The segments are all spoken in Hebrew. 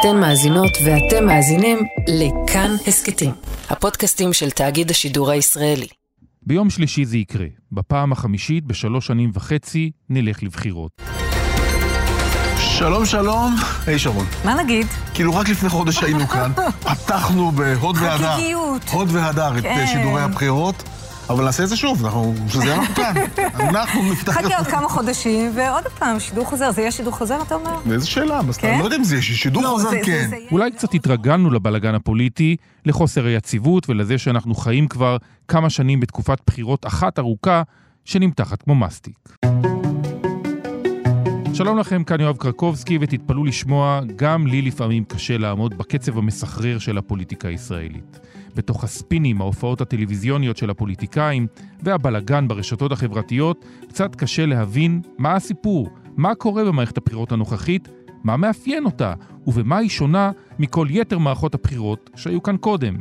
אתן מאזינות ואתם מאזינים לכאן הסכתים, הפודקאסטים של תאגיד השידור הישראלי. ביום שלישי זה יקרה. בפעם החמישית בשלוש שנים וחצי נלך לבחירות. שלום שלום, היי שרון. מה נגיד? כאילו רק לפני חודש היינו כאן, פתחנו בהוד והדר, חגיגיות. הוד והדר את כן. אה, שידורי הבחירות, אבל נעשה את זה שוב, אנחנו, בשביל זה אנחנו כאן. אנחנו נפתח... חכה עוד כמה חודשים, ועוד פעם, שידור חוזר. זה יהיה שידור חוזר, אתה אומר? איזה שאלה, אז כן? אני לא יודע אם זה יש שידור לא, חוזר, כן. אולי קצת התרגלנו לבלגן הפוליטי, לחוסר היציבות ולזה שאנחנו חיים כבר כמה שנים בתקופת בחירות אחת ארוכה שנמתחת כמו מסטיק. שלום לכם, כאן יואב קרקובסקי, ותתפלאו לשמוע, גם לי לפעמים קשה לעמוד בקצב המסחרר של הפוליטיקה הישראלית. בתוך הספינים, ההופעות הטלוויזיוניות של הפוליטיקאים והבלגן ברשתות החברתיות, קצת קשה להבין מה הסיפור, מה קורה במערכת הבחירות הנוכחית, מה מאפיין אותה, ובמה היא שונה מכל יתר מערכות הבחירות שהיו כאן קודם.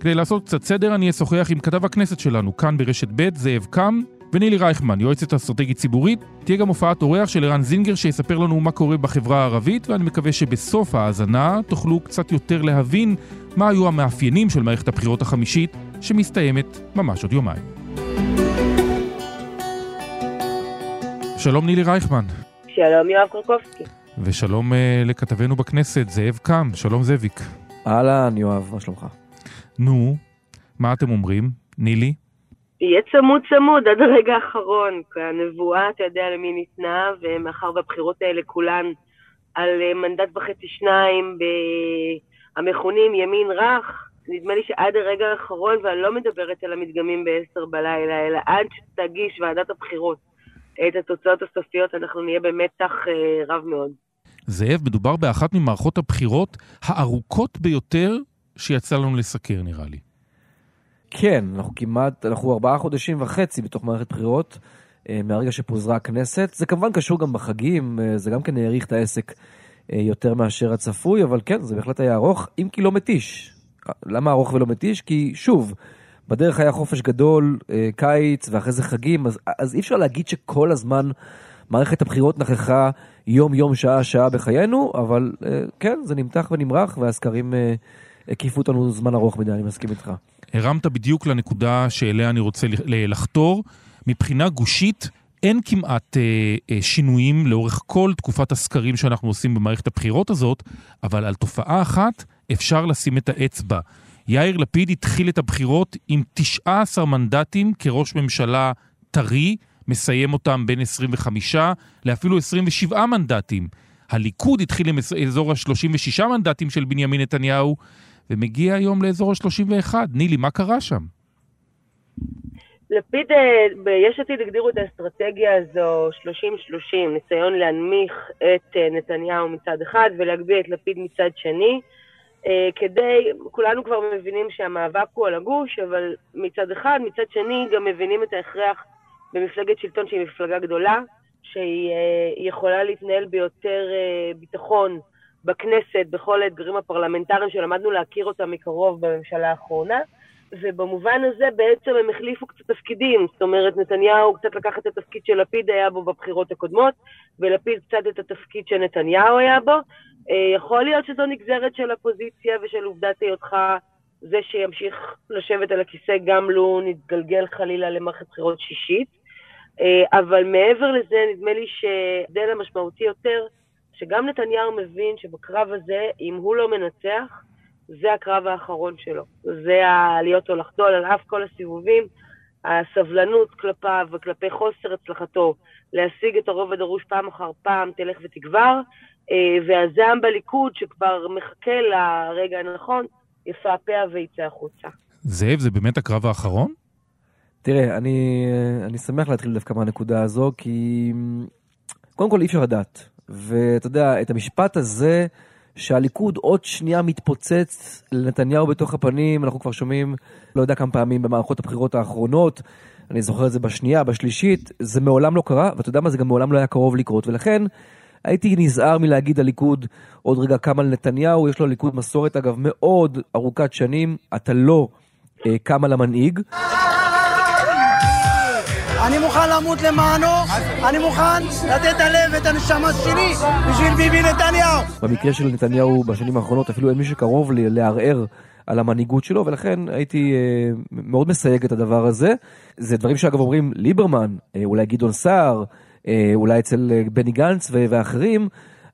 כדי לעשות קצת סדר, אני אשוחח עם כתב הכנסת שלנו, כאן ברשת ב', זאב קם, ונילי רייכמן, יועצת אסטרטגית ציבורית. תהיה גם הופעת אורח של ערן זינגר שיספר לנו מה קורה בחברה הערבית, ואני מקווה שבסוף ההאזנה תוכלו קצת יותר להבין מה היו המאפיינים של מערכת הבחירות החמישית, שמסתיימת ממש עוד יומיים. שלום נילי רייכמן, שלום יואב קרקובסקי. ושלום uh, לכתבנו בכנסת, זאב קם, שלום זאביק. אהלן, יואב, מה שלומך? נו, מה אתם אומרים? נילי? יהיה צמוד צמוד עד הרגע האחרון, כי הנבואה, אתה יודע למי ניתנה, ומאחר והבחירות האלה כולן על אה, מנדט וחצי שניים ב- המכונים ימין רך, נדמה לי שעד הרגע האחרון, ואני לא מדברת על המדגמים בעשר בלילה, אלא עד שתגיש ועדת הבחירות את התוצאות הסופיות, אנחנו נהיה במתח אה, רב מאוד. זאב, מדובר באחת ממערכות הבחירות הארוכות ביותר שיצא לנו לסקר, נראה לי. כן, אנחנו כמעט, אנחנו ארבעה חודשים וחצי בתוך מערכת בחירות, אה, מהרגע שפוזרה הכנסת. זה כמובן קשור גם בחגים, אה, זה גם כן האריך את העסק יותר מאשר הצפוי, אבל כן, זה בהחלט היה ארוך, אם כי לא מתיש. אה, למה ארוך ולא מתיש? כי שוב, בדרך היה חופש גדול, אה, קיץ, ואחרי זה חגים, אז, אז אי אפשר להגיד שכל הזמן מערכת הבחירות נכחה יום-יום, שעה-שעה בחיינו, אבל אה, כן, זה נמתח ונמרח, והסקרים אה, הקיפו אותנו זמן ארוך מדי, אני מסכים איתך. הרמת בדיוק לנקודה שאליה אני רוצה לחתור. מבחינה גושית, אין כמעט אה, אה, שינויים לאורך כל תקופת הסקרים שאנחנו עושים במערכת הבחירות הזאת, אבל על תופעה אחת אפשר לשים את האצבע. יאיר לפיד התחיל את הבחירות עם 19 מנדטים כראש ממשלה טרי, מסיים אותם בין 25 לאפילו 27 מנדטים. הליכוד התחיל עם אזור ה-36 מנדטים של בנימין נתניהו, ומגיע היום לאזור ה-31. נילי, מה קרה שם? לפיד, אה, ביש עתיד הגדירו את האסטרטגיה הזו 30-30, ניסיון להנמיך את אה, נתניהו מצד אחד ולהגביה את לפיד מצד שני, אה, כדי, כולנו כבר מבינים שהמאבק הוא על הגוש, אבל מצד אחד, מצד שני גם מבינים את ההכרח במפלגת שלטון שהיא מפלגה גדולה, שהיא יכולה להתנהל ביותר ביטחון בכנסת, בכל האתגרים הפרלמנטריים שלמדנו להכיר אותם מקרוב בממשלה האחרונה. ובמובן הזה בעצם הם החליפו קצת תפקידים, זאת אומרת נתניהו קצת לקח את התפקיד שלפיד היה בו בבחירות הקודמות, ולפיד קצת את התפקיד שנתניהו היה בו. אה, יכול להיות שזו נגזרת של הפוזיציה ושל עובדת היותך זה שימשיך לשבת על הכיסא גם לו נתגלגל חלילה למערכת בחירות שישית. אה, אבל מעבר לזה נדמה לי שההבדל המשמעותי יותר, שגם נתניהו מבין שבקרב הזה, אם הוא לא מנצח, זה הקרב האחרון שלו. זה ה- להיות או לחדול על אף כל הסיבובים, הסבלנות כלפיו וכלפי חוסר הצלחתו להשיג את הרוב הדרוש פעם אחר פעם תלך ותגבר, אה, והזעם בליכוד שכבר מחכה לרגע הנכון, יפעפע ויצא החוצה. זאב, זה באמת הקרב האחרון? תראה, אני, אני שמח להתחיל דווקא מהנקודה הזו, כי קודם כל אי אפשר לדעת. ואתה יודע, את המשפט הזה, שהליכוד עוד שנייה מתפוצץ לנתניהו בתוך הפנים, אנחנו כבר שומעים לא יודע כמה פעמים במערכות הבחירות האחרונות, אני זוכר את זה בשנייה, בשלישית, זה מעולם לא קרה, ואתה יודע מה, זה גם מעולם לא היה קרוב לקרות, ולכן הייתי נזהר מלהגיד הליכוד עוד רגע קם על נתניהו, יש לו ליכוד מסורת אגב מאוד ארוכת שנים, אתה לא אה, קם על המנהיג. אני מוכן למות למענו, אני מוכן לתת את הלב ואת הנשמה שלי בשביל ביבי נתניהו. במקרה של נתניהו בשנים האחרונות אפילו אין מי שקרוב לערער על המנהיגות שלו, ולכן הייתי אה, מאוד מסייג את הדבר הזה. זה דברים שאגב אומרים ליברמן, אה, אולי גדעון סער, אה, אולי אצל אה, בני גנץ ואחרים,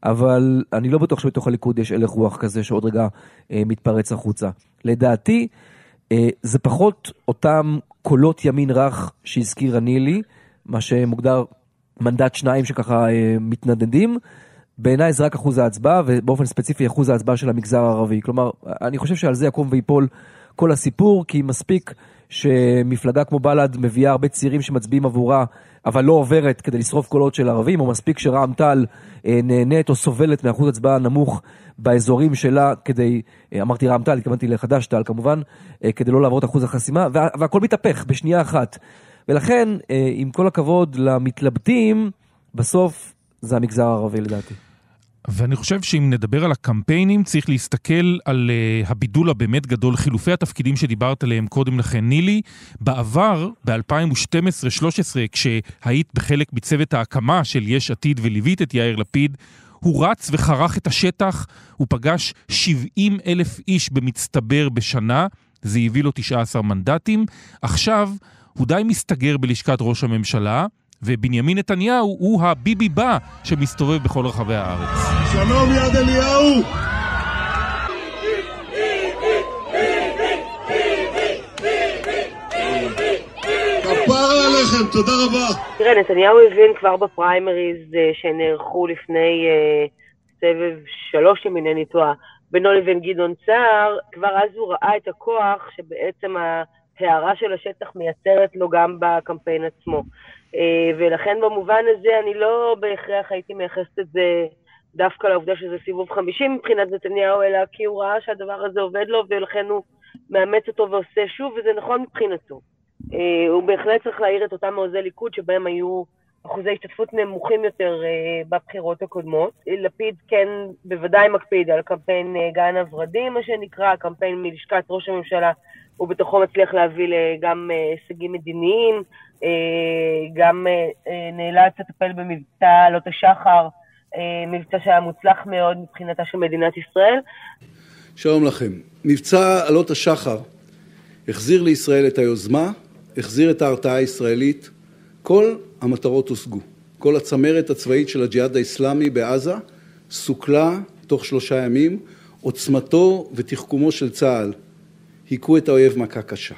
אבל אני לא בטוח שבתוך הליכוד יש הלך רוח כזה שעוד רגע אה, מתפרץ החוצה. לדעתי, אה, זה פחות אותם קולות ימין רך שהזכירה נילי, מה שמוגדר מנדט שניים שככה אה, מתנדנדים. בעיניי זה רק אחוז ההצבעה, ובאופן ספציפי אחוז ההצבעה של המגזר הערבי. כלומר, אני חושב שעל זה יקום ויפול כל הסיפור, כי מספיק שמפלגה כמו בל"ד מביאה הרבה צעירים שמצביעים עבורה, אבל לא עוברת כדי לשרוף קולות של ערבים, או מספיק שרע"מ תע"ל אה, נהנית או סובלת מאחוז הצבעה נמוך באזורים שלה כדי, אה, אמרתי רע"מ תע"ל, התכוונתי לחד"ש תע"ל כמובן, אה, כדי לא לעבור את אחוז החסימה, וה, והכל מתהפך בשנייה אחת. ולכן, עם כל הכבוד למתלבטים, בסוף זה המגזר הערבי לדעתי. ואני חושב שאם נדבר על הקמפיינים, צריך להסתכל על uh, הבידול הבאמת גדול, חילופי התפקידים שדיברת עליהם קודם לכן, נילי. בעבר, ב-2012-2013, כשהיית בחלק מצוות ההקמה של יש עתיד וליווית את יאיר לפיד, הוא רץ וחרך את השטח, הוא פגש 70 אלף איש במצטבר בשנה, זה הביא לו 19 מנדטים. עכשיו, הוא די מסתגר בלשכת ראש הממשלה, ובנימין נתניהו הוא הביבי בא שמסתובב בכל רחבי הארץ. שלום יד אליהו! כפרה עליכם, תודה רבה. תראה, נתניהו הבין כבר בפריימריז אה, שנערכו לפני uh, סבב שלוש, אם אינני טועה, בינו לבין גדעון סער, כבר אז הוא ראה את הכוח שבעצם ההערה של השטח מייצרת לו גם בקמפיין עצמו. אה, ולכן במובן הזה אני לא בהכרח הייתי מייחסת את זה דווקא לעובדה שזה סיבוב 50 מבחינת נתניהו, אלא כי הוא ראה שהדבר הזה עובד לו ולכן הוא מאמץ אותו ועושה שוב, וזה נכון מבחינתו. אה, הוא בהחלט צריך להעיר את אותם מעוזי ליכוד שבהם היו אחוזי השתתפות נמוכים יותר אה, בבחירות הקודמות. לפיד כן בוודאי מקפיד על קמפיין גן הוורדים, מה שנקרא, קמפיין מלשכת ראש הממשלה, הוא בתוכו מצליח להביא גם הישגים מדיניים. אה, גם אה, אה, נאלץ לטפל במבצע עלות השחר, מבצע שהיה מוצלח מאוד מבחינתה של מדינת ישראל. שלום לכם. מבצע עלות השחר החזיר לישראל את היוזמה, החזיר את ההרתעה הישראלית, כל המטרות הושגו. כל הצמרת הצבאית של הג'יהאד האיסלאמי בעזה סוכלה תוך שלושה ימים, עוצמתו ותחכומו של צה"ל היכו את האויב מכה קשה.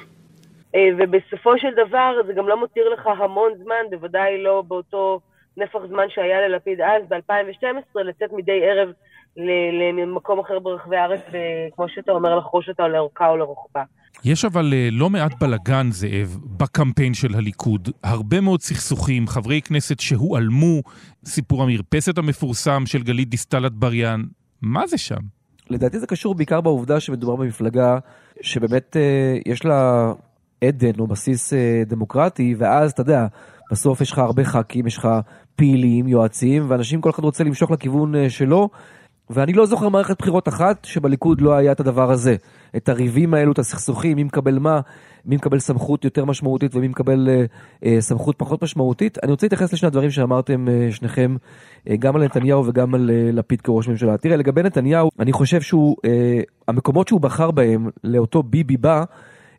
אה, ובסופו של דבר זה גם לא מותיר לך המון זמן, בוודאי לא באותו נפח זמן שהיה ללפיד אז, ב-2012, לצאת מדי ערב למקום אחר ברחבי הארץ, וכמו שאתה אומר, לחרוש אותה לאורכה או לרוחבה. יש אבל אה, לא מעט בלגן, זאב, בקמפיין של הליכוד. הרבה מאוד סכסוכים, חברי כנסת שהועלמו, סיפור המרפסת המפורסם של גלית דיסטל אטבריאן. מה זה שם? לדעתי זה קשור בעיקר בעובדה שמדובר במפלגה שבאמת אה, יש לה עדן או בסיס אה, דמוקרטי, ואז אתה יודע, בסוף יש לך הרבה ח"כים, יש לך פעילים, יועצים, ואנשים, כל אחד רוצה למשוך לכיוון אה, שלו. ואני לא זוכר מערכת בחירות אחת שבליכוד לא היה את הדבר הזה. את הריבים האלו, את הסכסוכים, מי מקבל מה, מי מקבל סמכות יותר משמעותית ומי מקבל אה, אה, סמכות פחות משמעותית. אני רוצה להתייחס לשני הדברים שאמרתם אה, שניכם, אה, גם על נתניהו וגם על אה, לפיד כראש ממשלה. תראה, לגבי נתניהו, אני חושב שהוא, אה, המקומות שהוא בחר בהם לאותו ביבי בא,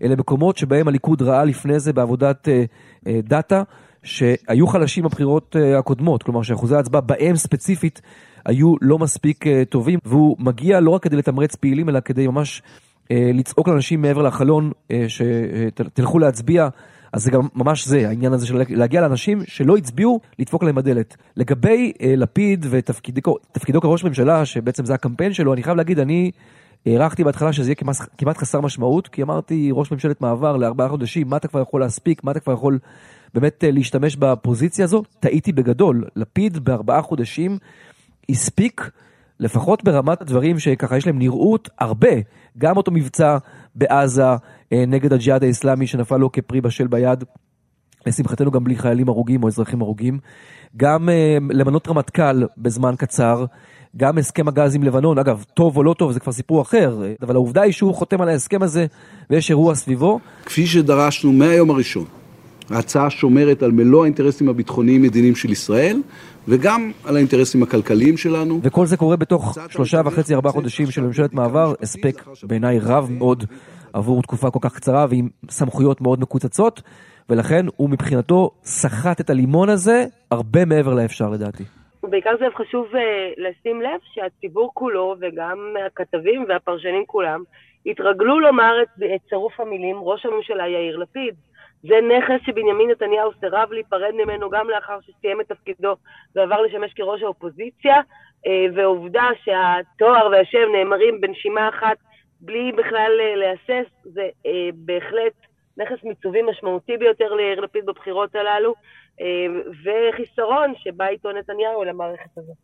אלה מקומות שבהם הליכוד ראה לפני זה בעבודת אה, אה, דאטה, שהיו חלשים בבחירות אה, הקודמות, כלומר שאחוזי ההצבעה בהם ספציפית היו לא מספיק אה, טובים, והוא מגיע לא רק כדי לתמרץ פעילים, אלא כדי ממש אה, לצעוק לאנשים מעבר לחלון אה, שתלכו להצביע. אז זה גם ממש זה, העניין הזה של להגיע לאנשים שלא הצביעו, לדפוק להם בדלת. לגבי אה, לפיד ותפקידו כראש ממשלה, שבעצם זה הקמפיין שלו, אני חייב להגיד, אני הערכתי בהתחלה שזה יהיה כמעט, כמעט חסר משמעות, כי אמרתי, ראש ממשלת מעבר לארבעה חודשים, מה אתה כבר יכול להספיק, מה אתה כבר יכול באמת להשתמש בפוזיציה הזו? טעיתי בגדול. לפיד בארבעה חודשים הספיק, לפחות ברמת הדברים שככה יש להם נראות, הרבה. גם אותו מבצע בעזה אה, נגד הג'יהאד האיסלאמי שנפל לו כפרי בשל ביד. לשמחתנו גם בלי חיילים הרוגים או אזרחים הרוגים. גם uh, למנות רמטכ"ל בזמן קצר, גם הסכם הגז עם לבנון, אגב, טוב או לא טוב זה כבר סיפור אחר, אבל העובדה היא שהוא חותם על ההסכם הזה ויש אירוע סביבו. כפי שדרשנו מהיום הראשון, ההצעה שומרת על מלוא האינטרסים הביטחוניים-מדיניים של ישראל, וגם על האינטרסים הכלכליים שלנו. וכל זה קורה בתוך שלושה וחצי, ארבעה חודשים של ממשלת מעבר, הספק בעיניי רב מאוד עבור תקופה כל כך קצרה ועם סמכויות מאוד מקוצצות, ולכן הוא מבחינתו סחט את הלימון הזה הרבה מעבר לאפשר לדעתי. בעיקר זה חשוב uh, לשים לב שהציבור כולו וגם הכתבים והפרשנים כולם התרגלו לומר את, את צירוף המילים ראש הממשלה יאיר לפיד. זה נכס שבנימין נתניהו סירב להיפרד ממנו גם לאחר שסיים את תפקידו ועבר לשמש כראש האופוזיציה, אה, ועובדה שהתואר והשם נאמרים בנשימה אחת בלי בכלל אה, להסס, זה אה, בהחלט נכס מיצובי משמעותי ביותר ליאיר לפיד בבחירות הללו, וחיסרון שבא איתו נתניהו למערכת הזאת.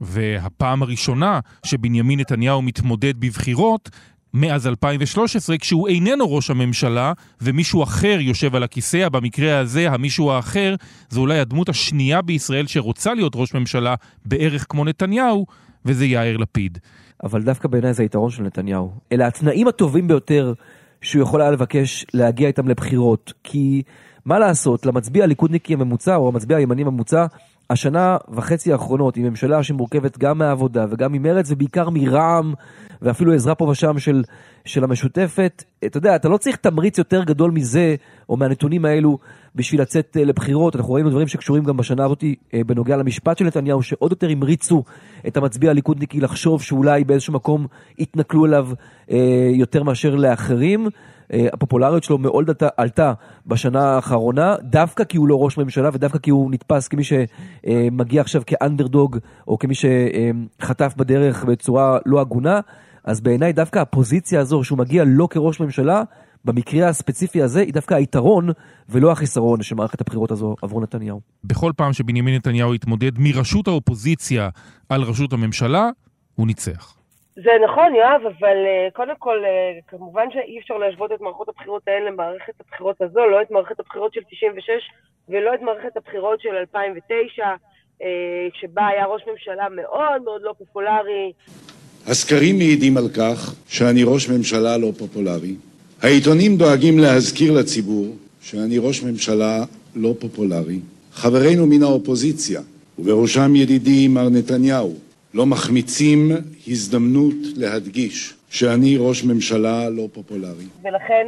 והפעם הראשונה שבנימין נתניהו מתמודד בבחירות מאז 2013, כשהוא איננו ראש הממשלה ומישהו אחר יושב על הכיסא, במקרה הזה המישהו האחר זה אולי הדמות השנייה בישראל שרוצה להיות ראש ממשלה בערך כמו נתניהו, וזה יאיר לפיד. אבל דווקא בעיניי זה היתרון של נתניהו. אלה התנאים הטובים ביותר שהוא יכול היה לבקש להגיע איתם לבחירות, כי מה לעשות, למצביע הליכודניקי הממוצע או המצביע הימני הממוצע, השנה וחצי האחרונות היא ממשלה שמורכבת גם מהעבודה וגם ממרץ ובעיקר מרע"מ ואפילו עזרה פה ושם של, של המשותפת. אתה יודע, אתה לא צריך תמריץ יותר גדול מזה או מהנתונים האלו בשביל לצאת אה, לבחירות. אנחנו ראינו דברים שקשורים גם בשנה הזאת אה, בנוגע למשפט של נתניהו, שעוד יותר המריצו את המצביע הליכודניקי לחשוב שאולי באיזשהו מקום יתנכלו אליו אה, יותר מאשר לאחרים. אה, הפופולריות שלו מאוד עלתה בשנה האחרונה, דווקא כי הוא לא ראש ממשלה ודווקא כי הוא נתפס כמי שמגיע עכשיו כאנדרדוג, או כמי שחטף בדרך בצורה לא הגונה, אז בעיניי דווקא הפוזיציה הזו שהוא מגיע לא כראש ממשלה, במקרה הספציפי הזה היא דווקא היתרון ולא החיסרון של מערכת הבחירות הזו עבור נתניהו. בכל פעם שבנימין נתניהו התמודד מראשות האופוזיציה על ראשות הממשלה, הוא ניצח. זה נכון, יואב, אבל uh, קודם כל, uh, כמובן שאי אפשר להשוות את מערכות הבחירות האלה למערכת הבחירות הזו, לא את מערכת הבחירות של 96 ולא את מערכת הבחירות של 2009, uh, שבה היה ראש ממשלה מאוד מאוד לא פופולרי. הסקרים מעידים על כך שאני ראש ממשלה לא פופולרי. העיתונים דואגים להזכיר לציבור שאני ראש ממשלה לא פופולרי. חברינו מן האופוזיציה, ובראשם ידידי מר נתניהו, לא מחמיצים הזדמנות להדגיש שאני ראש ממשלה לא פופולרי. ולכן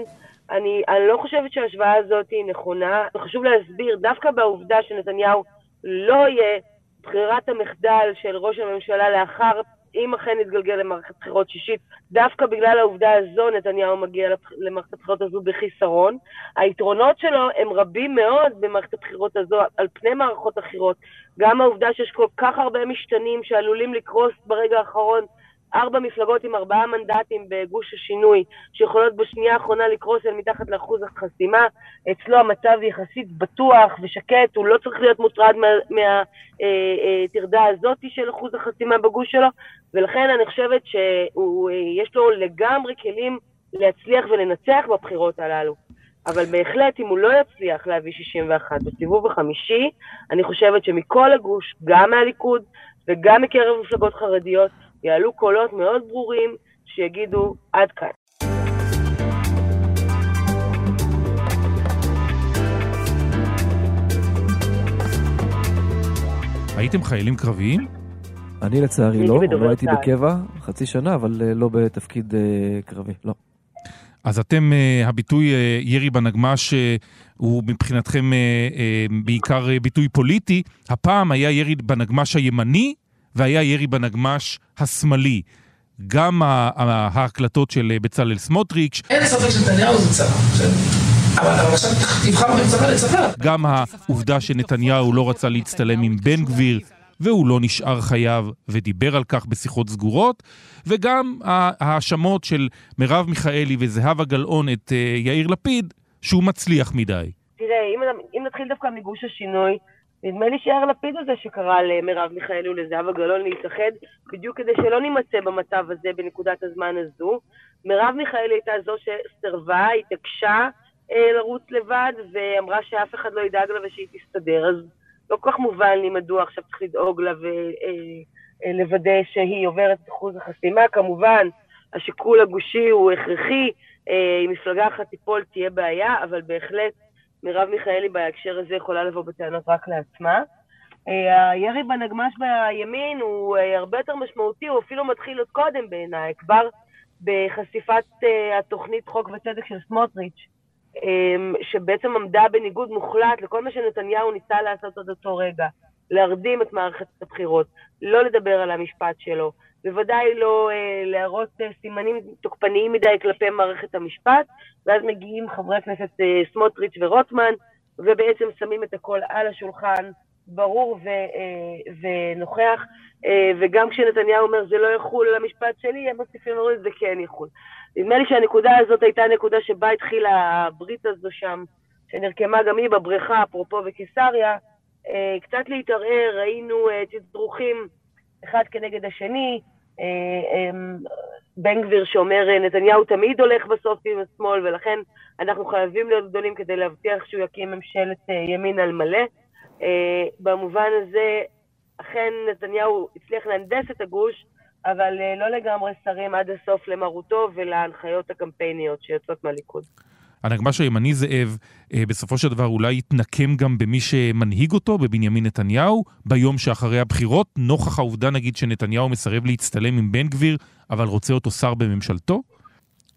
אני, אני לא חושבת שההשוואה הזאת היא נכונה. חשוב להסביר, דווקא בעובדה שנתניהו לא יהיה בחירת המחדל של ראש הממשלה לאחר אם אכן יתגלגל למערכת בחירות שישית, דווקא בגלל העובדה הזו נתניהו מגיע למערכת הבחירות הזו בחיסרון. היתרונות שלו הם רבים מאוד במערכת הבחירות הזו על פני מערכות אחרות. גם העובדה שיש כל כך הרבה משתנים שעלולים לקרוס ברגע האחרון ארבע מפלגות עם ארבעה מנדטים בגוש השינוי, שיכולות בשנייה האחרונה לקרוס אל מתחת לאחוז החסימה. אצלו המצב יחסית בטוח ושקט, הוא לא צריך להיות מוטרד מהטרדה מה, אה, אה, הזאת של אחוז החסימה בגוש שלו, ולכן אני חושבת שיש לו לגמרי כלים להצליח ולנצח בבחירות הללו. אבל בהחלט, אם הוא לא יצליח להביא 61 בסיבוב החמישי, אני חושבת שמכל הגוש, גם מהליכוד וגם מקרב מפלגות חרדיות, יעלו קולות מאוד ברורים שיגידו עד כאן. הייתם חיילים קרביים? אני לצערי לא, לא הייתי בקבע חצי שנה, אבל אה, לא בתפקיד אה, קרבי, לא. אז אתם, אה, הביטוי ירי בנגמ"ש הוא מבחינתכם בעיקר ביטוי פוליטי. הפעם היה ירי בנגמ"ש הימני והיה ירי בנגמ"ש השמאלי. גם ההקלטות של בצלאל סמוטריץ'. אין ספק שנתניהו זה צבא, אבל עכשיו תבחר בין צבא לצבא. גם העובדה שנתניהו לא רצה להצטלם עם בן גביר, והוא לא נשאר חייב ודיבר על כך בשיחות סגורות, וגם ההאשמות של מרב מיכאלי וזהבה גלאון את אה, יאיר לפיד, שהוא מצליח מדי. תראה, אם, אם נתחיל דווקא מגוש השינוי, נדמה לי שיאיר לפיד הזה שקרא למרב מיכאלי ולזהבה גלאון להתאחד, בדיוק כדי שלא נימצא במצב הזה בנקודת הזמן הזו. מרב מיכאלי הייתה זו שסירבה, התעקשה אה, לרוץ לבד, ואמרה שאף אחד לא ידאג לה ושהיא תסתדר, אז לא כל כך מובן לי מדוע עכשיו צריך לדאוג לה ולוודא אה, אה, שהיא עוברת את אחוז החסימה. כמובן, השיקול הגושי הוא הכרחי, אה, אם מפלגה אחת תיפול תהיה בעיה, אבל בהחלט מרב מיכאלי בהקשר הזה יכולה לבוא בטענות רק לעצמה. אה, הירי בנגמ"ש בימין הוא אה, הרבה יותר משמעותי, הוא אפילו מתחיל עוד קודם בעיניי, כבר בחשיפת אה, התוכנית חוק וצדק של סמוטריץ', שבעצם עמדה בניגוד מוחלט לכל מה שנתניהו ניסה לעשות עד אותו רגע, להרדים את מערכת הבחירות, לא לדבר על המשפט שלו, בוודאי לא להראות סימנים תוקפניים מדי כלפי מערכת המשפט, ואז מגיעים חברי הכנסת סמוטריץ' ורוטמן, ובעצם שמים את הכל על השולחן, ברור ו, אה, ונוכח, אה, וגם כשנתניהו אומר זה לא יחול על המשפט שלי, הם מוסיפים ואומרים זה כן יחול. נדמה לי שהנקודה הזאת הייתה נקודה שבה התחילה הברית הזו שם, שנרקמה גם היא בבריכה, אפרופו בקיסריה, אה, קצת להתערער, ראינו תדרוכים אחד כנגד השני, בן גביר שאומר נתניהו תמיד הולך בסוף עם השמאל ולכן אנחנו חייבים להיות גדולים כדי להבטיח שהוא יקים ממשלת ימין על מלא. אה, במובן הזה, אכן נתניהו הצליח להנדס את הגוש, אבל אה, לא לגמרי שרים עד הסוף למרותו ולהנחיות הקמפייניות שיוצאות מהליכוד. הנגמ"ש הימני זאב, אה, בסופו של דבר אולי יתנקם גם במי שמנהיג אותו, בבנימין נתניהו, ביום שאחרי הבחירות, נוכח העובדה נגיד שנתניהו מסרב להצטלם עם בן גביר, אבל רוצה אותו שר בממשלתו?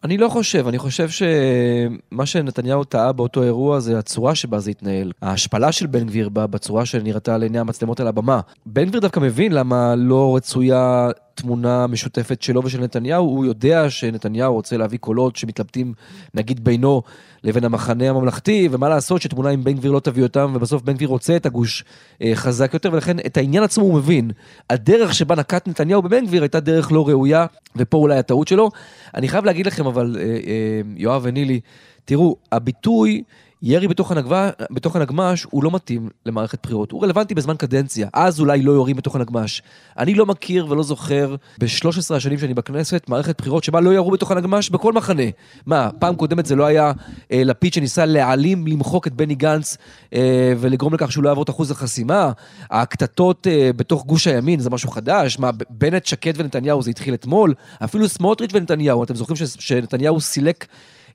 אני לא חושב, אני חושב שמה שנתניהו טעה באותו אירוע זה הצורה שבה זה התנהל. ההשפלה של בן גביר בצורה שנראתה על עיני המצלמות על הבמה. בן גביר דווקא מבין למה לא רצויה תמונה משותפת שלו ושל נתניהו, הוא יודע שנתניהו רוצה להביא קולות שמתלבטים נגיד בינו לבין המחנה הממלכתי, ומה לעשות שתמונה עם בן גביר לא תביא אותם, ובסוף בן גביר רוצה את הגוש אה, חזק יותר, ולכן את העניין עצמו הוא מבין. הדרך שבה נקט נתניהו בבן גביר הייתה דרך לא ראויה, ופה אולי הטעות שלו. אני חייב להגיד לכם אבל, אה, אה, יואב ונילי, תראו, הביטוי ירי בתוך, הנגבה, בתוך הנגמש הוא לא מתאים למערכת בחירות, הוא רלוונטי בזמן קדנציה, אז אולי לא יורים בתוך הנגמש. אני לא מכיר ולא זוכר ב-13 השנים שאני בכנסת מערכת בחירות שבה לא ירו בתוך הנגמש בכל מחנה. מה, פעם קודמת זה לא היה אה, לפיד שניסה להעלים, למחוק את בני גנץ אה, ולגרום לכך שהוא לא יעבור את אחוז החסימה? הקטטות אה, בתוך גוש הימין זה משהו חדש? מה, בנט, שקד ונתניהו זה התחיל אתמול? אפילו סמוטריץ' ונתניהו, אתם זוכרים שנתניהו סילק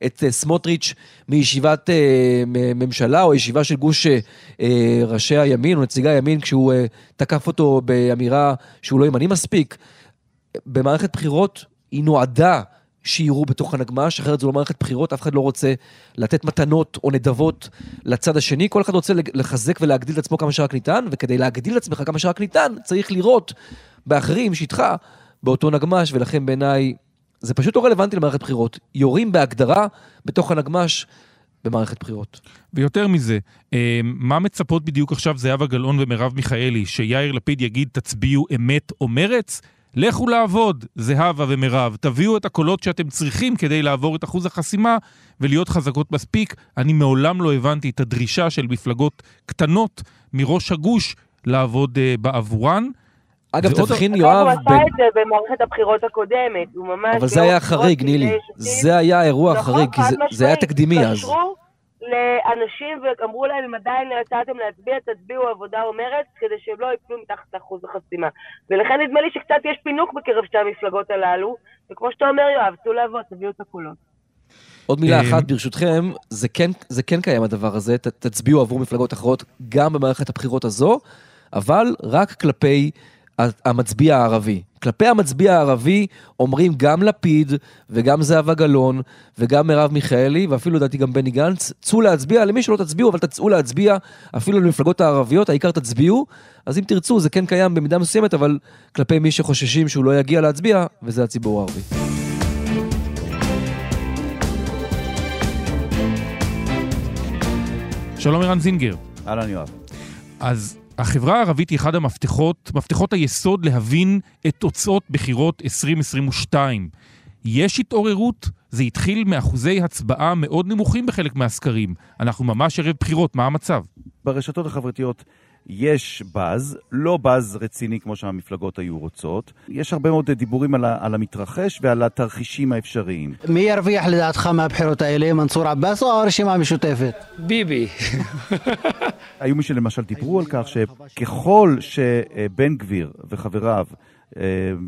את אה, סמוטריץ' מישיבת אה, ממשלה או ישיבה של גוש אה, ראשי הימין או נציגי הימין כשהוא תקף אותו באמירה שהוא לא ימני מספיק. במערכת בחירות היא נועדה שיירו בתוך הנגמ"ש, אחרת זו לא מערכת בחירות, אף אחד לא רוצה לתת מתנות או נדבות לצד השני, כל אחד רוצה לחזק ולהגדיל את עצמו כמה שרק ניתן, וכדי להגדיל את עצמך כמה שרק ניתן, צריך לראות באחרים שאיתך באותו נגמ"ש, ולכן בעיניי זה פשוט לא רלוונטי למערכת בחירות. יורים בהגדרה בתוך הנגמ"ש במערכת בחירות. ויותר מזה, אה, מה מצפות בדיוק עכשיו זהבה גלאון ומרב מיכאלי? שיאיר לפיד יגיד תצביעו אמת או מרץ? לכו לעבוד, זהבה ומרב, תביאו את הקולות שאתם צריכים כדי לעבור את אחוז החסימה ולהיות חזקות מספיק. אני מעולם לא הבנתי את הדרישה של מפלגות קטנות מראש הגוש לעבוד uh, בעבורן. אגב, תבחין יואב... הוא עשה את זה במערכת הבחירות הקודמת, הוא ממש... אבל זה היה חריג, נילי. זה היה אירוע נכון, חריג, כי זה היה תקדימי אז. לאנשים ואמרו להם, אם עדיין לא יצאתם להצביע, תצביעו עבודה אומרת, כדי שהם לא יפלו מתחת לאחוז החסימה. ולכן נדמה לי שקצת יש פינוק בקרב שתי המפלגות הללו, וכמו שאתה אומר, יואב, צאו לעבוד, תביאו את הקולות. עוד מילה אחת ברשותכם, זה כן, זה כן קיים הדבר הזה, ת, תצביעו עבור מפלגות אחרות גם במערכת הבחירות הזו, אבל רק כלפי המצביע הערבי. כלפי המצביע הערבי אומרים גם לפיד וגם זהבה גלאון וגם מרב מיכאלי ואפילו לדעתי גם בני גנץ, צאו להצביע, למי שלא תצביעו, אבל תצאו להצביע אפילו למפלגות הערביות, העיקר תצביעו. אז אם תרצו, זה כן קיים במידה מסוימת, אבל כלפי מי שחוששים שהוא לא יגיע להצביע, וזה הציבור הערבי. שלום ערן זינגר. אהלן יואב. אז החברה הערבית היא אחד המפתחות, מפתחות היסוד להבין את תוצאות בחירות 2022. יש התעוררות, זה התחיל מאחוזי הצבעה מאוד נמוכים בחלק מהסקרים. אנחנו ממש ערב בחירות, מה המצב? ברשתות החברתיות יש באז, לא באז רציני כמו שהמפלגות היו רוצות. יש הרבה מאוד דיבורים על, על המתרחש ועל התרחישים האפשריים. מי ירוויח לדעתך מהבחירות האלה, מנסור עבאס או הרשימה המשותפת? ביבי. היו מי שלמשל דיברו על כך שככל שבן גביר וחבריו אה,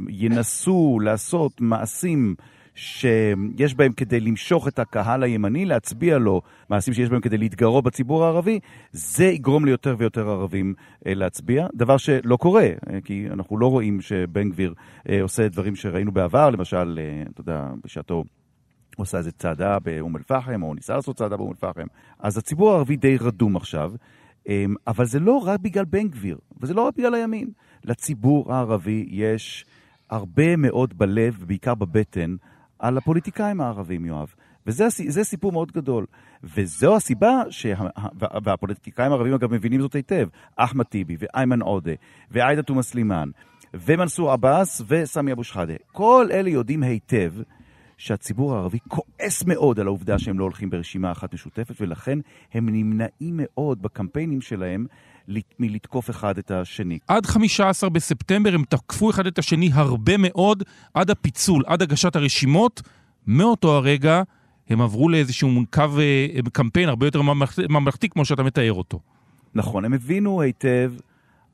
ינסו לעשות מעשים שיש בהם כדי למשוך את הקהל הימני, להצביע לו, מעשים שיש בהם כדי להתגרות בציבור הערבי, זה יגרום ליותר ויותר ערבים אה, להצביע, דבר שלא קורה, אה, כי אנחנו לא רואים שבן גביר אה, עושה דברים שראינו בעבר, למשל, אתה יודע, בשעתו... הוא עושה איזה צעדה באום אל-פחם, או ניסה לעשות צעדה באום אל-פחם. אז הציבור הערבי די רדום עכשיו, אבל זה לא רק בגלל בן גביר, וזה לא רק בגלל הימין. לציבור הערבי יש הרבה מאוד בלב, בעיקר בבטן, על הפוליטיקאים הערבים, יואב. וזה סיפור מאוד גדול. וזו הסיבה, שה, והפוליטיקאים הערבים אגב מבינים זאת היטב, אחמד טיבי ואיימן עודה ועאידה תומא סלימאן ומנסור עבאס וסמי אבו שחאדה, כל אלה יודעים היטב שהציבור הערבי כועס מאוד על העובדה שהם לא הולכים ברשימה אחת משותפת, ולכן הם נמנעים מאוד בקמפיינים שלהם מלתקוף אחד את השני. עד 15 בספטמבר הם תקפו אחד את השני הרבה מאוד, עד הפיצול, עד הגשת הרשימות. מאותו הרגע הם עברו לאיזשהו קו אה, קמפיין הרבה יותר ממלכתי, ממלכתי כמו שאתה מתאר אותו. נכון, הם הבינו היטב,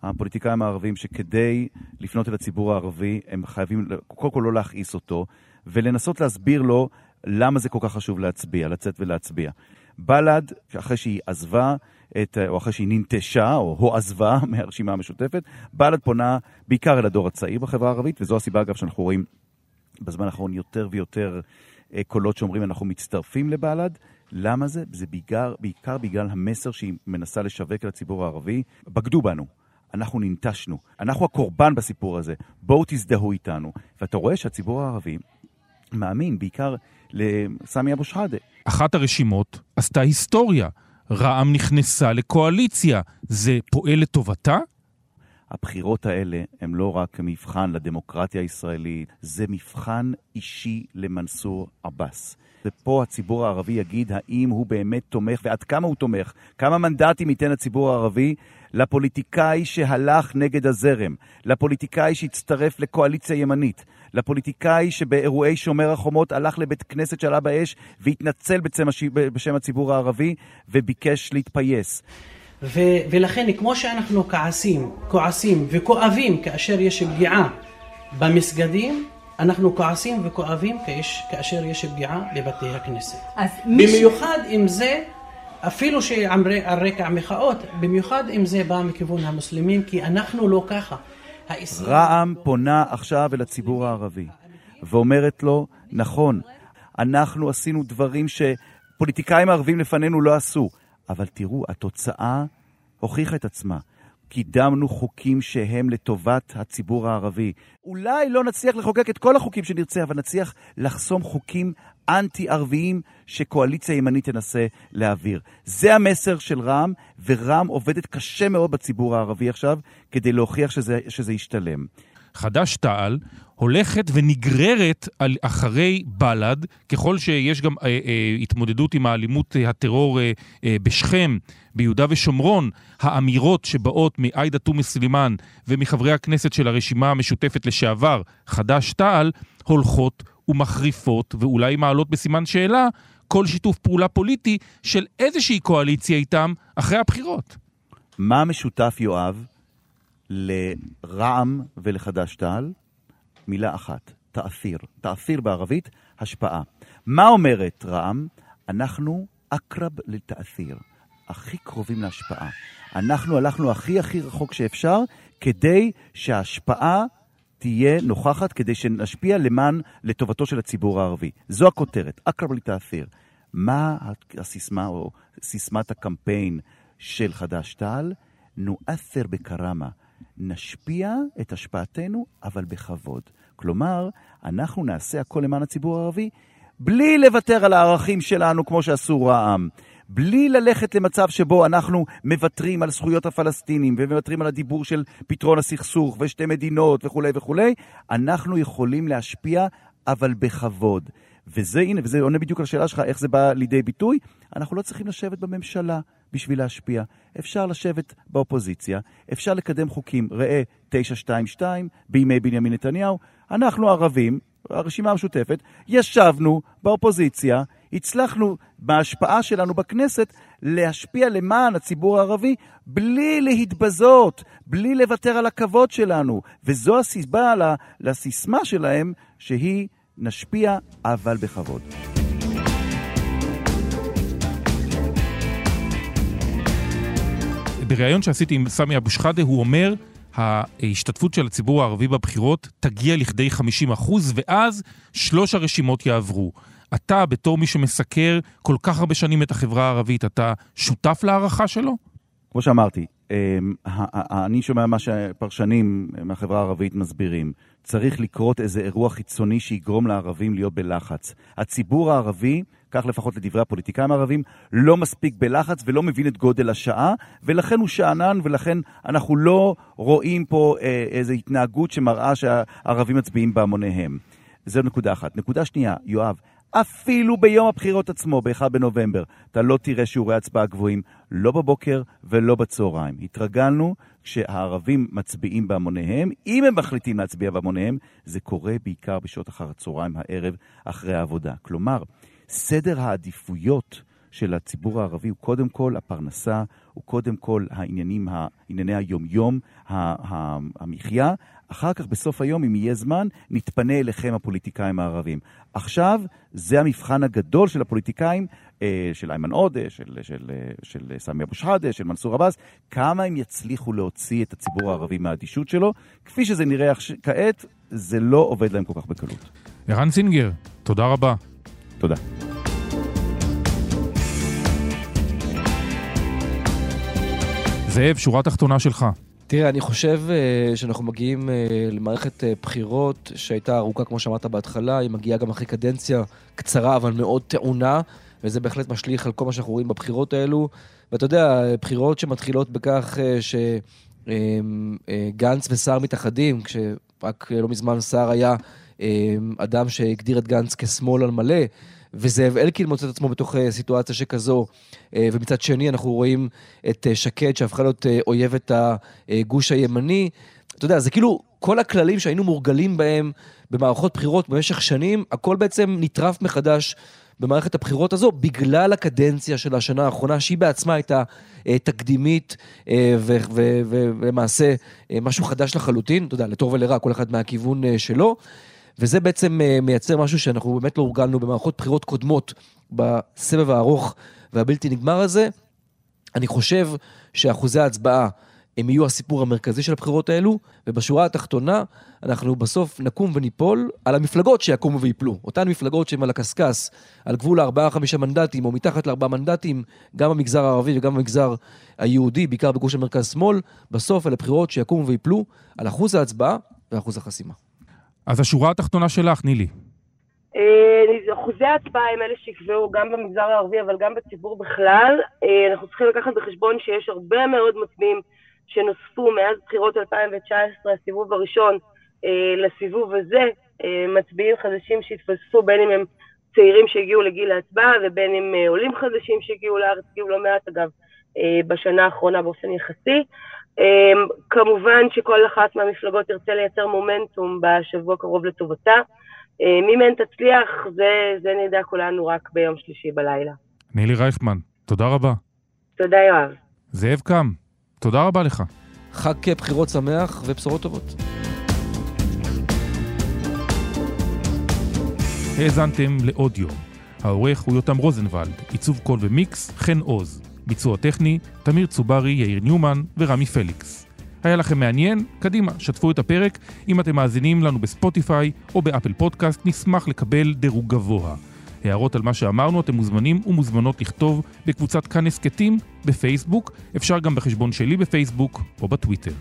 הפוליטיקאים הערבים, שכדי לפנות אל הציבור הערבי, הם חייבים קודם כל לא להכעיס אותו, ולנסות להסביר לו למה זה כל כך חשוב להצביע, לצאת ולהצביע. בל"ד, אחרי שהיא עזבה, את, או אחרי שהיא ננטשה או הועזבה מהרשימה המשותפת, בל"ד פונה בעיקר אל הדור הצעיר בחברה הערבית, וזו הסיבה אגב שאנחנו רואים בזמן האחרון יותר ויותר אה, קולות שאומרים אנחנו מצטרפים לבל"ד. למה זה? זה בעיקר, בעיקר בגלל המסר שהיא מנסה לשווק לציבור הערבי. בגדו בנו. אנחנו ננטשנו, אנחנו הקורבן בסיפור הזה, בואו תזדהו איתנו. ואתה רואה שהציבור הערבי מאמין בעיקר לסמי אבו שחאדה. אחת הרשימות עשתה היסטוריה. רע"מ נכנסה לקואליציה. זה פועל לטובתה? הבחירות האלה הן לא רק מבחן לדמוקרטיה הישראלית, זה מבחן אישי למנסור עבאס. ופה הציבור הערבי יגיד האם הוא באמת תומך ועד כמה הוא תומך, כמה מנדטים ייתן הציבור הערבי לפוליטיקאי שהלך נגד הזרם, לפוליטיקאי שהצטרף לקואליציה ימנית, לפוליטיקאי שבאירועי שומר החומות הלך לבית כנסת שעלה באש והתנצל בשם הציבור הערבי וביקש להתפייס. ו- ולכן כמו שאנחנו כעסים, כועסים וכואבים כאשר יש פגיעה במסגדים, אנחנו כועסים וכואבים כאשר יש פגיעה בבתי הכנסת. במיוחד ש... אם זה, אפילו שעל רקע מחאות, במיוחד אם זה בא מכיוון המוסלמים, כי אנחנו לא ככה. רע"מ פונה עכשיו אל הציבור הערבי ואומרת לו, נכון, אנחנו עשינו דברים שפוליטיקאים ערבים לפנינו לא עשו, אבל תראו, התוצאה הוכיחה את עצמה. קידמנו חוקים שהם לטובת הציבור הערבי. אולי לא נצליח לחוקק את כל החוקים שנרצה, אבל נצליח לחסום חוקים אנטי-ערביים שקואליציה ימנית תנסה להעביר. זה המסר של רע"מ, ורע"מ עובדת קשה מאוד בציבור הערבי עכשיו כדי להוכיח שזה, שזה ישתלם. חד"ש-תע"ל הולכת ונגררת על אחרי בל"ד, ככל שיש גם אה, אה, התמודדות עם האלימות אה, הטרור אה, אה, בשכם, ביהודה ושומרון, האמירות שבאות מעאידה תומא סלימאן ומחברי הכנסת של הרשימה המשותפת לשעבר, חד"ש-תע"ל, הולכות ומחריפות ואולי מעלות בסימן שאלה כל שיתוף פעולה פוליטי של איזושהי קואליציה איתם אחרי הבחירות. מה משותף, יואב, לרע"מ ולחד"ש-תע"ל? מילה אחת, תאפיר. תאפיר בערבית, השפעה. מה אומרת רע"מ? אנחנו אקרב לתאפיר. הכי קרובים להשפעה. אנחנו הלכנו הכי הכי רחוק שאפשר כדי שההשפעה תהיה נוכחת, כדי שנשפיע למען, לטובתו של הציבור הערבי. זו הכותרת, אקרב לתאפיר. מה הסיסמה או סיסמת הקמפיין של חד"ש-תע"ל? נואת'ר בקרמה. נשפיע את השפעתנו, אבל בכבוד. כלומר, אנחנו נעשה הכל למען הציבור הערבי, בלי לוותר על הערכים שלנו כמו שעשו רע"מ. בלי ללכת למצב שבו אנחנו מוותרים על זכויות הפלסטינים ומוותרים על הדיבור של פתרון הסכסוך ושתי מדינות וכולי וכולי, אנחנו יכולים להשפיע, אבל בכבוד. וזה, הנה, וזה עונה בדיוק על השאלה שלך, איך זה בא לידי ביטוי. אנחנו לא צריכים לשבת בממשלה בשביל להשפיע. אפשר לשבת באופוזיציה, אפשר לקדם חוקים. ראה 922 בימי בנימין נתניהו. אנחנו ערבים, הרשימה המשותפת, ישבנו באופוזיציה, הצלחנו בהשפעה שלנו בכנסת להשפיע למען הציבור הערבי בלי להתבזות, בלי לוותר על הכבוד שלנו. וזו הסיבה לסיסמה שלהם שהיא נשפיע, אבל בכבוד. בריאיון שעשיתי עם סמי אבו שחאדה, הוא אומר, ההשתתפות של הציבור הערבי בבחירות תגיע לכדי 50 אחוז, ואז שלוש הרשימות יעברו. אתה, בתור מי שמסקר כל כך הרבה שנים את החברה הערבית, אתה שותף להערכה שלו? כמו שאמרתי, אמ, אני שומע מה שפרשנים מהחברה הערבית מסבירים. צריך לקרות איזה אירוע חיצוני שיגרום לערבים להיות בלחץ. הציבור הערבי, כך לפחות לדברי הפוליטיקאים הערבים, לא מספיק בלחץ ולא מבין את גודל השעה, ולכן הוא שאנן, ולכן אנחנו לא רואים פה אה, איזו התנהגות שמראה שהערבים מצביעים בהמוניהם. זו נקודה אחת. נקודה שנייה, יואב, אפילו ביום הבחירות עצמו, ב-1 בנובמבר, אתה לא תראה שיעורי הצבעה גבוהים, לא בבוקר ולא בצהריים. התרגלנו כשהערבים מצביעים בהמוניהם, אם הם מחליטים להצביע בהמוניהם, זה קורה בעיקר בשעות אחר הצהריים, הערב, אחרי העבודה. כלומר, סדר העדיפויות של הציבור הערבי הוא קודם כל הפרנסה, הוא קודם כל העניינים, ענייני היומיום, המחיה. אחר כך, בסוף היום, אם יהיה זמן, נתפנה אליכם הפוליטיקאים הערבים. עכשיו, זה המבחן הגדול של הפוליטיקאים, אה, של איימן עודה, של, של, של, של סמי אבו שחאדה, של מנסור עבאס, כמה הם יצליחו להוציא את הציבור הערבי מהאדישות שלו. כפי שזה נראה כעת, זה לא עובד להם כל כך בקלות. ערן סינגר, תודה רבה. תודה. זאב, שורה תחתונה שלך. תראה, אני חושב uh, שאנחנו מגיעים uh, למערכת uh, בחירות שהייתה ארוכה, כמו שאמרת בהתחלה, היא מגיעה גם אחרי קדנציה קצרה, אבל מאוד טעונה, וזה בהחלט משליך על כל מה שאנחנו רואים בבחירות האלו. ואתה יודע, בחירות שמתחילות בכך uh, שגנץ uh, uh, וסער מתאחדים, כשרק לא מזמן סער היה אדם שהגדיר את גנץ כשמאל על מלא, וזאב אלקין מוצא את עצמו בתוך אה, סיטואציה שכזו, אה, ומצד שני אנחנו רואים את אה, שקד שהפכה להיות אויבת הגוש הימני. אתה יודע, זה כאילו כל הכללים שהיינו מורגלים בהם במערכות בחירות במשך שנים, הכל בעצם נטרף מחדש במערכת הבחירות הזו, בגלל הקדנציה של השנה האחרונה, שהיא בעצמה הייתה תקדימית ולמעשה משהו חדש לחלוטין, אתה יודע, לטוב ולרע, כל אחד מהכיוון שלו. וזה בעצם אה, מייצר משהו שאנחנו באמת לא הורגלנו במערכות בחירות קודמות בסבב הארוך והבלתי נגמר הזה. אני חושב שאחוזי ההצבעה הם יהיו הסיפור המרכזי של הבחירות האלו, ובשורה התחתונה, אנחנו בסוף נקום וניפול על המפלגות שיקומו ויפלו. אותן מפלגות שהן על הקשקש, על גבול הארבעה-חמישה מנדטים, או מתחת לארבעה מנדטים, גם במגזר הערבי וגם במגזר היהודי, בעיקר בגוש המרכז-שמאל, בסוף אלה בחירות שיקומו ויפלו על אחוז ההצבעה ואחוז החסימה. אז השורה התחתונה שלך, נילי. אה, אחוזי ההצבעה הם אלה שיקבעו גם במגזר הערבי, אבל גם בציבור בכלל. אה, אנחנו צריכים לקחת בחשבון שיש הרבה מאוד מצביעים שנוספו מאז בחירות 2019, הסיבוב הראשון, אה, לסיבוב הזה, מצביעים חדשים שהתווספו, בין אם הם צעירים שהגיעו לגיל ההצבעה ובין אם עולים חדשים שהגיעו לארץ, הגיעו לא מעט אגב, בשנה האחרונה באופן יחסי. אמ, כמובן שכל אחת מהמפלגות תרצה לייצר מומנטום בשבוע קרוב לטובתה. אמ, אם הן תצליח, זה, זה נדע כולנו רק ביום שלישי בלילה. נילי רייכמן, תודה רבה. תודה, יואב. זאב קם, תודה רבה לך. חג בחירות שמח ובשורות טובות. האזנתם לעוד יום. העורך הוא יותם רוזנבלד, עיצוב קול ומיקס, חן עוז. ביצוע טכני, תמיר צוברי, יאיר ניומן ורמי פליקס. היה לכם מעניין? קדימה, שתפו את הפרק. אם אתם מאזינים לנו בספוטיפיי או באפל פודקאסט, נשמח לקבל דירוג גבוה. הערות על מה שאמרנו, אתם מוזמנים ומוזמנות לכתוב בקבוצת כאן הסכתים בפייסבוק, אפשר גם בחשבון שלי בפייסבוק או בטוויטר.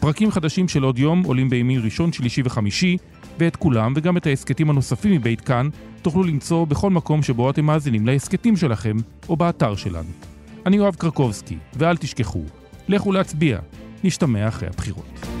פרקים חדשים של עוד יום עולים בימי ראשון, שלישי וחמישי, ואת כולם וגם את ההסכתים הנוספים מבית כאן תוכלו למצוא בכל מקום שבו אתם מאזינים להסכתים שלכם או באתר שלנו. אני יואב קרקובסקי, ואל תשכחו, לכו להצביע, נשתמע אחרי הבחירות.